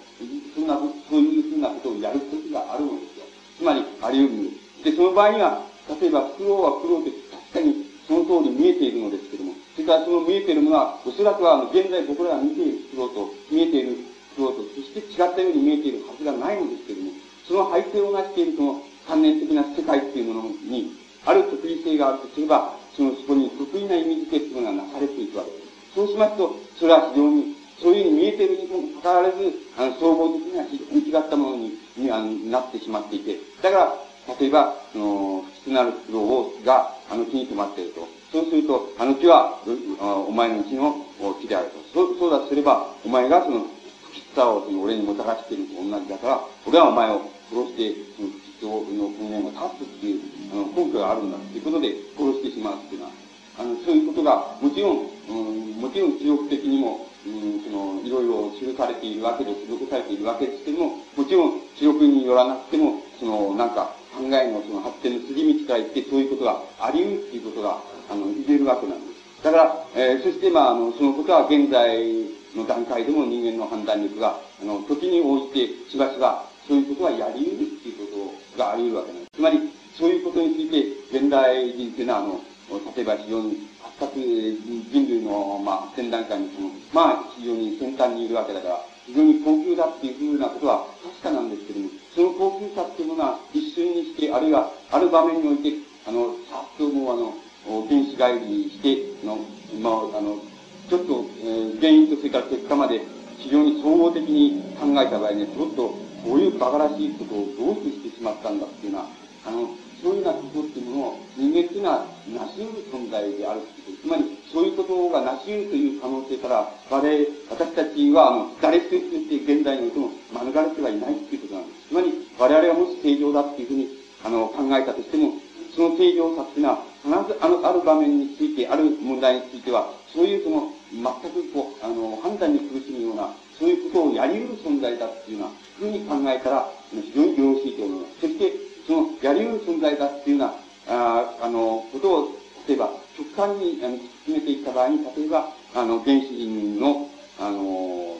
そんな、そういうふうなことをやる時があるのですよ。つまり、あり得る。で、その場合には、例えば、苦労は苦労で確かにその通り見えているのですけども、それからその見えているのは、おそらくは、あの、現在僕らが見ている苦労と、見えている苦労と、そして違ったように見えているはずがないのですけども、その背景をなしているその観念的な世界っていうものに、ある特異性があるとすれば、そのそこに得意な意味付けっていうのがなされていくわけです。そうしますと、それは非常に、そういうふうに見えているにもかかわらず、あの、総合的には非常に違ったものににあのなってしまっていて、だから、例えば、その、不吉なる苦労が、あの木に止まっていると。そうすると、あの木は、お前のうちの木であると。そう、そうだとすれば、お前がその、不吉さを俺にもたらしていると同じだから、俺はお前を殺して、その不吉の根源を断つっていう、あの、根拠があるんだっていうことで殺してしまうっていうのは、あの、そういうことが、もちろん、うん、もちろん記憶的にも、うん、その、いろいろ記されているわけで、記録されているわけですけども、もちろん記録によらなくても、その、なんか、考えのその発展の筋道から言って、そういうことがあり得るっていうことが、あの、言えるわけなんです。だから、えー、そして、まあ、あの、そのことは現在の段階でも人間の判断力が、あの、時に応じて、しばしば、そういうことはやり得るっていうことがあり得るわけなんです。つまり、そういうことについて、現代人っていうのは、あの、例えば非常に発達、人類の、まあ、発展段階にその、まあ、非常に先端にいるわけだから、非常に高級だっていうふうなことは確かなんですけども、その高級さっていうものは一瞬にして、あるいは、ある場面において、あの、さっともうあの、原子返りして、の、まあ、あの、ちょっと、えー、原因とそれから結果まで非常に総合的に考えた場合ね、ちょっと、こういう馬鹿らしいことをどうしてしてしまったんだっていうのは、あの、そういうようなことっていうものを人間っていうのはなし得る存在であるということ。つまり、そういうことがなし得るという可能性から、我々、私たちは、あの、誰一人として現在においても免れてはいないっていうことなんです。つまり、我々はもし正常だっていうふうに、あの、考えたとしても、その正常さっていうのは、必ずあの、ある場面について、ある問題については、そういうその、全くこう、あの、判断に苦しむような、そういうことをやり得る存在だっていうような、ふうに考えたら、非常によろしいと思います。そして、その、やり得る存在だっていうような、ああの、ことを、例えば、極端に、あの、進めていった場合に、例えば、あの、原始人の、あの、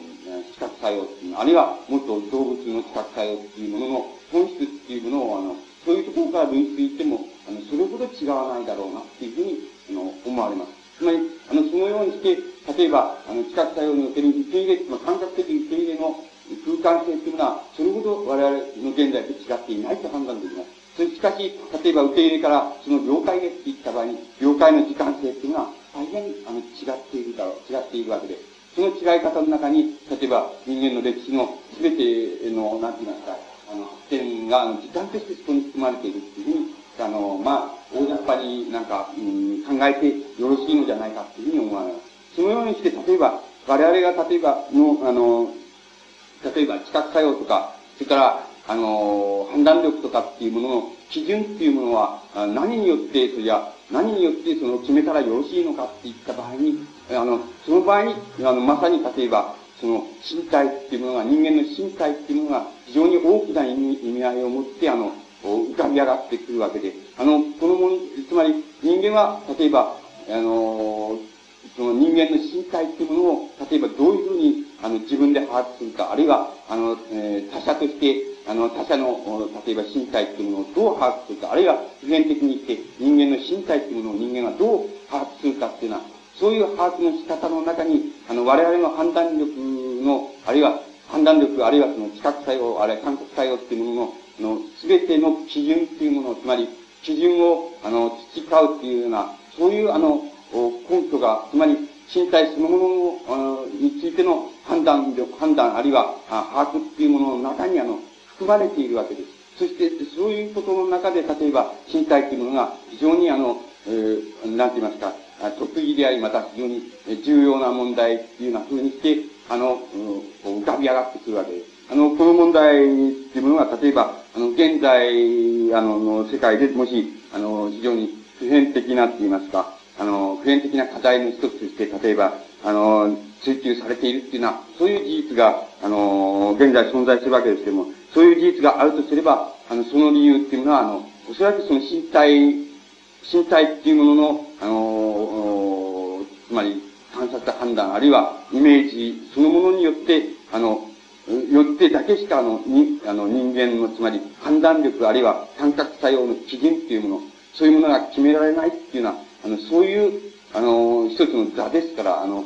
視覚作用っていうの、あるいは、もっと動物の視覚作用っていうものの本質っていうものを、あの、そういうところから類推しても、あの、それほど違わないだろうなっていうふうに、あの、思われます。つまり、あの、そのようにして、例えば、あの、知覚作用における受け入れ、まあ、感覚的受け入れの空間性っていうのは、それほど我々の現在と違っていないと判断できます。それしかし、例えば受け入れからその了解へって言った場合に、了解の時間性っていうのは大変あの違っているだろう、違っているわけで。その違い方の中に、例えば人間の歴史の全ての、なんて言いますか、あの、発展が、あの、時間としてそこに含まれているっていうふうに、あの、まあ、大雑把になんか、うん、考えてよろしいのじゃないかっていうふうに思われます。そのようにして、例えば、我々が例えばの、あの、例えば知覚作用とか、それから、あの、判断力とかっていうものの基準っていうものは、何によって、それゃ、何によってその決めたらよろしいのかって言った場合に、あの、その場合に、あの、まさに例えば、その身体っていうものが、人間の身体っていうものが非常に大きな意味意味合いを持って、あの、浮かび上がってくるわけで、あの、このもの、つまり人間は、例えば、あの、その人間の身体っていうものを、例えばどういうふうに、あの、自分で把握するか、あるいは、あの、えー、他者として、あの、他者の、例えば身体っていうものをどう把握するか、あるいは、普遍的に言って、人間の身体っていうものを人間がどう把握するかっていうのは、そういう把握の仕方の中に、あの、我々の判断力の、あるいは、判断力、あるいはその知覚作用、あるいは感覚作用っていうものの、あの、すべての基準っていうものを、つまり、基準を、あの、培うっていうような、そういう、あの、根拠が、つまり身体そのものについての判断力、判断、あるいは把握っていうものの中にあの、含まれているわけです。そして、そういうことの中で、例えば、身体というものが非常にあの、えー、なんて言いますか、得意であり、また非常に重要な問題っていうような風にして、あの、浮かび上がってくるわけです。あの、この問題っていうものが、例えば、あの、現在、あの、の世界でもし、あの、非常に普遍的なって言いますか、あの、普遍的な課題の一つとして、例えば、あの、追求されているっていうのは、そういう事実が、あの、現在存在するわけですけども、そういう事実があるとすれば、あの、その理由っていうのは、あの、おそらくその身体、身体っていうものの、あの、つまり、観察判断、あるいはイメージそのものによって、あの、よってだけしか、あの、に、あの、人間の、つまり、判断力、あるいは感覚作用の基準っていうもの、そういうものが決められないっていうのは、あの、そういう、あの、一つの座ですから、あの、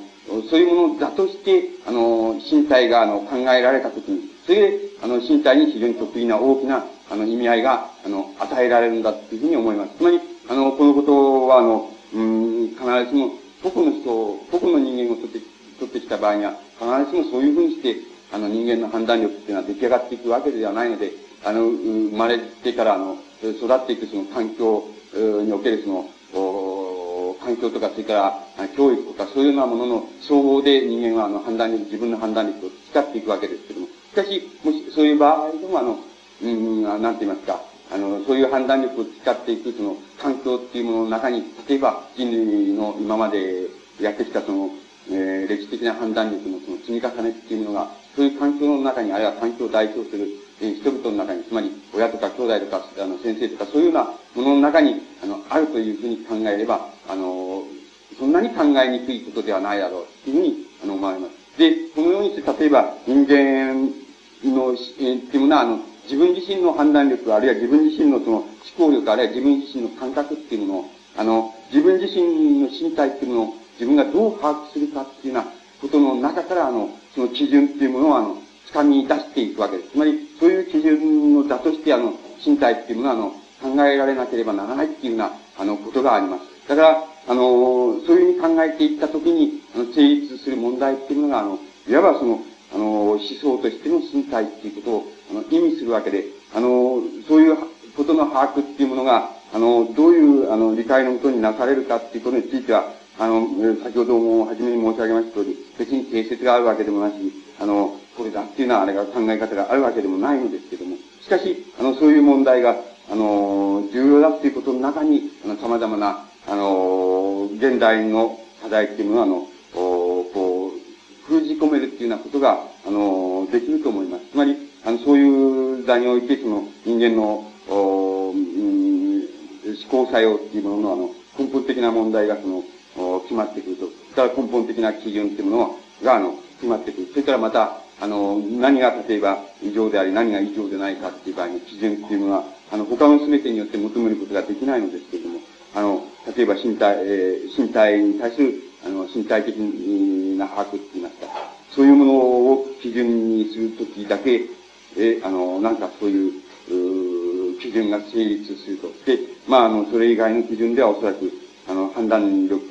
そういうものを座として、あの、身体が、あの、考えられたときに、それで、あの、身体に非常に得意な大きな、あの、意味合いが、あの、与えられるんだというふうに思います。つまり、あの、このことは、あの、うん、必ずしも、個々の人を、個々の人間を取って、取ってきた場合には、必ずしもそういうふうにして、あの、人間の判断力っていうのは出来上がっていくわけではないので、あの、生まれてから、あの、育っていくその環境におけるその、環境とか、それから、教育とか、そういうようなものの総合で人間は、あの、判断力、自分の判断力を培っていくわけですけども、しかし、もし、そういう場合でも、あの、うん、なんて言いますか、あの、そういう判断力を培っていく、その、環境っていうものの中に、例えば、人類の今までやってきた、その、えー、歴史的な判断力のその積み重ねっていうものが、そういう環境の中に、あるいは環境を代表する、えー、人々の中に、つまり、親とか兄弟とか、あの、先生とか、そういうようなものの中に、あの、あるというふうに考えれば、あの、そんなに考えにくいことではないだろう、というふうに、あの、思われます。で、このようにして、例えば、人間の、えー、っていうものは、あの、自分自身の判断力、あるいは自分自身のその思考力、あるいは自分自身の感覚っていうものを、あの、自分自身の身体っていうものを自分がどう把握するかっていうようなことの中から、あの、その基準っていうものを、あの、掴み出していくわけです。つまり、そういう基準の座として、あの、身体っていうものは、あの、考えられなければならないっていうような、あの、ことがあります。だから、あの、そういうふうに考えていったときに、あの、成立する問題っていうのが、あの、いわばその、あの、思想としての身体っていうことを、あの、意味するわけで、あの、そういうことの把握っていうものが、あの、どういう、あの、理解のもとになされるかっていうことについては、あの、先ほども初めに申し上げました通り、別に定説があるわけでもなし、あの、これだっていうのはあれが考え方があるわけでもないのですけども、しかし、あの、そういう問題が、あの、重要だっていうことの中に、あの、様々な、あの、現代の課題っていうのは、あの、こう、封じ込めるっていうようなことが、あの、できると思います。つまり、あの、そういう座において、その、人間の、おうん、思考作用っていうものの、あの、根本的な問題が、その、決まってくると。それから根本的な基準っていうものが、あの、決まってくる。それからまた、あの、何が例えば異常であり、何が異常でないかっていう場合の基準っていうのは、あの、他の全てによって求めることができないのですけれども、あの、例えば身体、えー、身体に対する、あの、身体的な把握って言いますか、そういうものを基準にするときだけ、えー、あの、なんかそういう、う基準が成立すると。で、まあ、あの、それ以外の基準ではおそらく、あの、判断力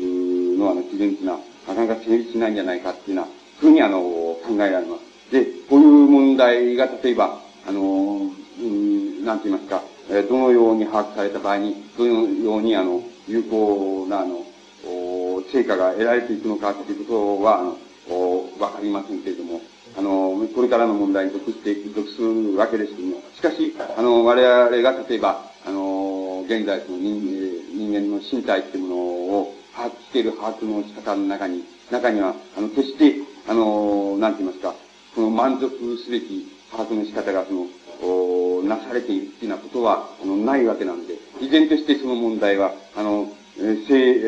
のあの基準っていうのは、なかなか成立しないんじゃないかっていうのは、ふうにあの、考えられます。で、こういう問題が例えば、あの、なんて言いますか、えどのように把握された場合に、どのようにあの、有効なあの、成果が得られていくのかということは、あの、わかりませんけれども、あの、これからの問題に属していく、属するわけですけども、しかし、あの、我々が例えば、あの、現在その人人間の身体っていうものを把握している把握の仕方の中に、中には、あの、決して、あの、なんて言いますか、その満足すべき把握の仕方が、その、なされているっていうようなことは、あの、ないわけなんで、依然としてその問題は、あの、えー、正、え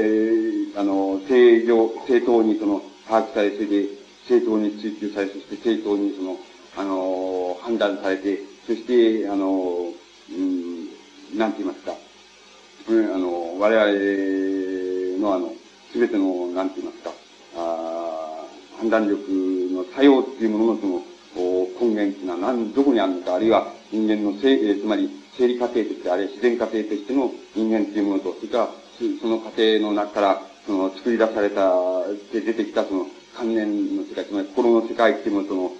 ー、あの、正常、正当にその、把握され、それで、正当に追求され、そして正当にその、あの、判断されて、そして、あの、うん、なんて言いますか、うん、あの、我々のあの、すべての、なんて言いますか、あ判断力の作用っていうもののその、根源っていうのは何、どこにあるのか、あるいは人間の生、えつまり生理過程として、あるいは自然過程としての人間っていうものと、それからその過程の中から、その、作り出された、で出てきたその、観念の世界、つまり心の世界っていうものとの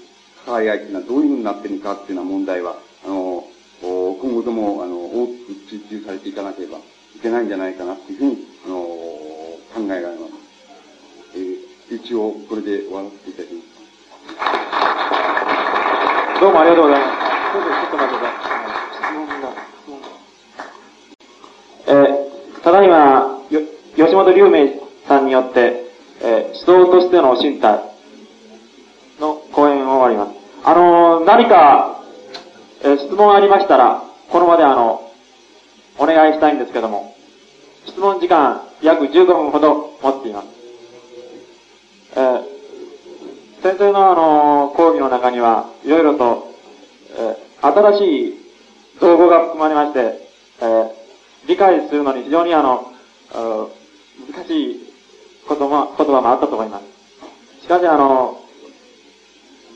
関わり合いっていうのはどういうふうになってるのかっていうような問題は、あの、今後とも、あの、大きく追求されていかなければいけないんじゃないかなっていうふうに、あの、考えられます。えー、一応、これで終わらせていただきます。どうもありがとうございます。ちょっと、待ってください。質問が、質問が。えー、ただいま、よ、吉本龍明さんによって、えー、指導としての身体の講演を終わります。あのー、何か、えー、質問ありましたら、この場であの、お願いしたいんですけども、質問時間約15分ほど持っています。えー、先生のあの、講義の中には、いろいろと、えー、新しい造語が含まれまして、えー、理解するのに非常にあの、難しい言葉言葉もあったと思います。しかしあの、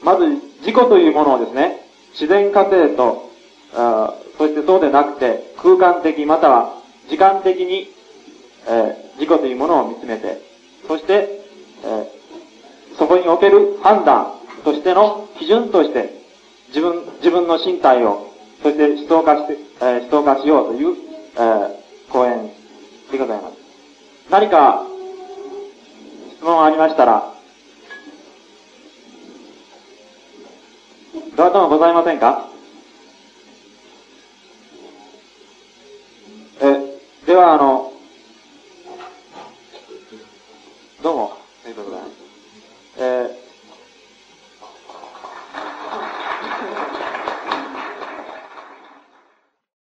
まず自己というものをですね、自然過程と、あそしてそうでなくて空間的または時間的に、えー、自己というものを見つめて、そして、えー、そこにおける判断としての基準として、自分、自分の身体を、そして思想化して、えー、思想化しようという、えー、講演でございます。何か質問ありましたら、どなたもございませんか？え、ではあの、どうも。ありがとうございます eh,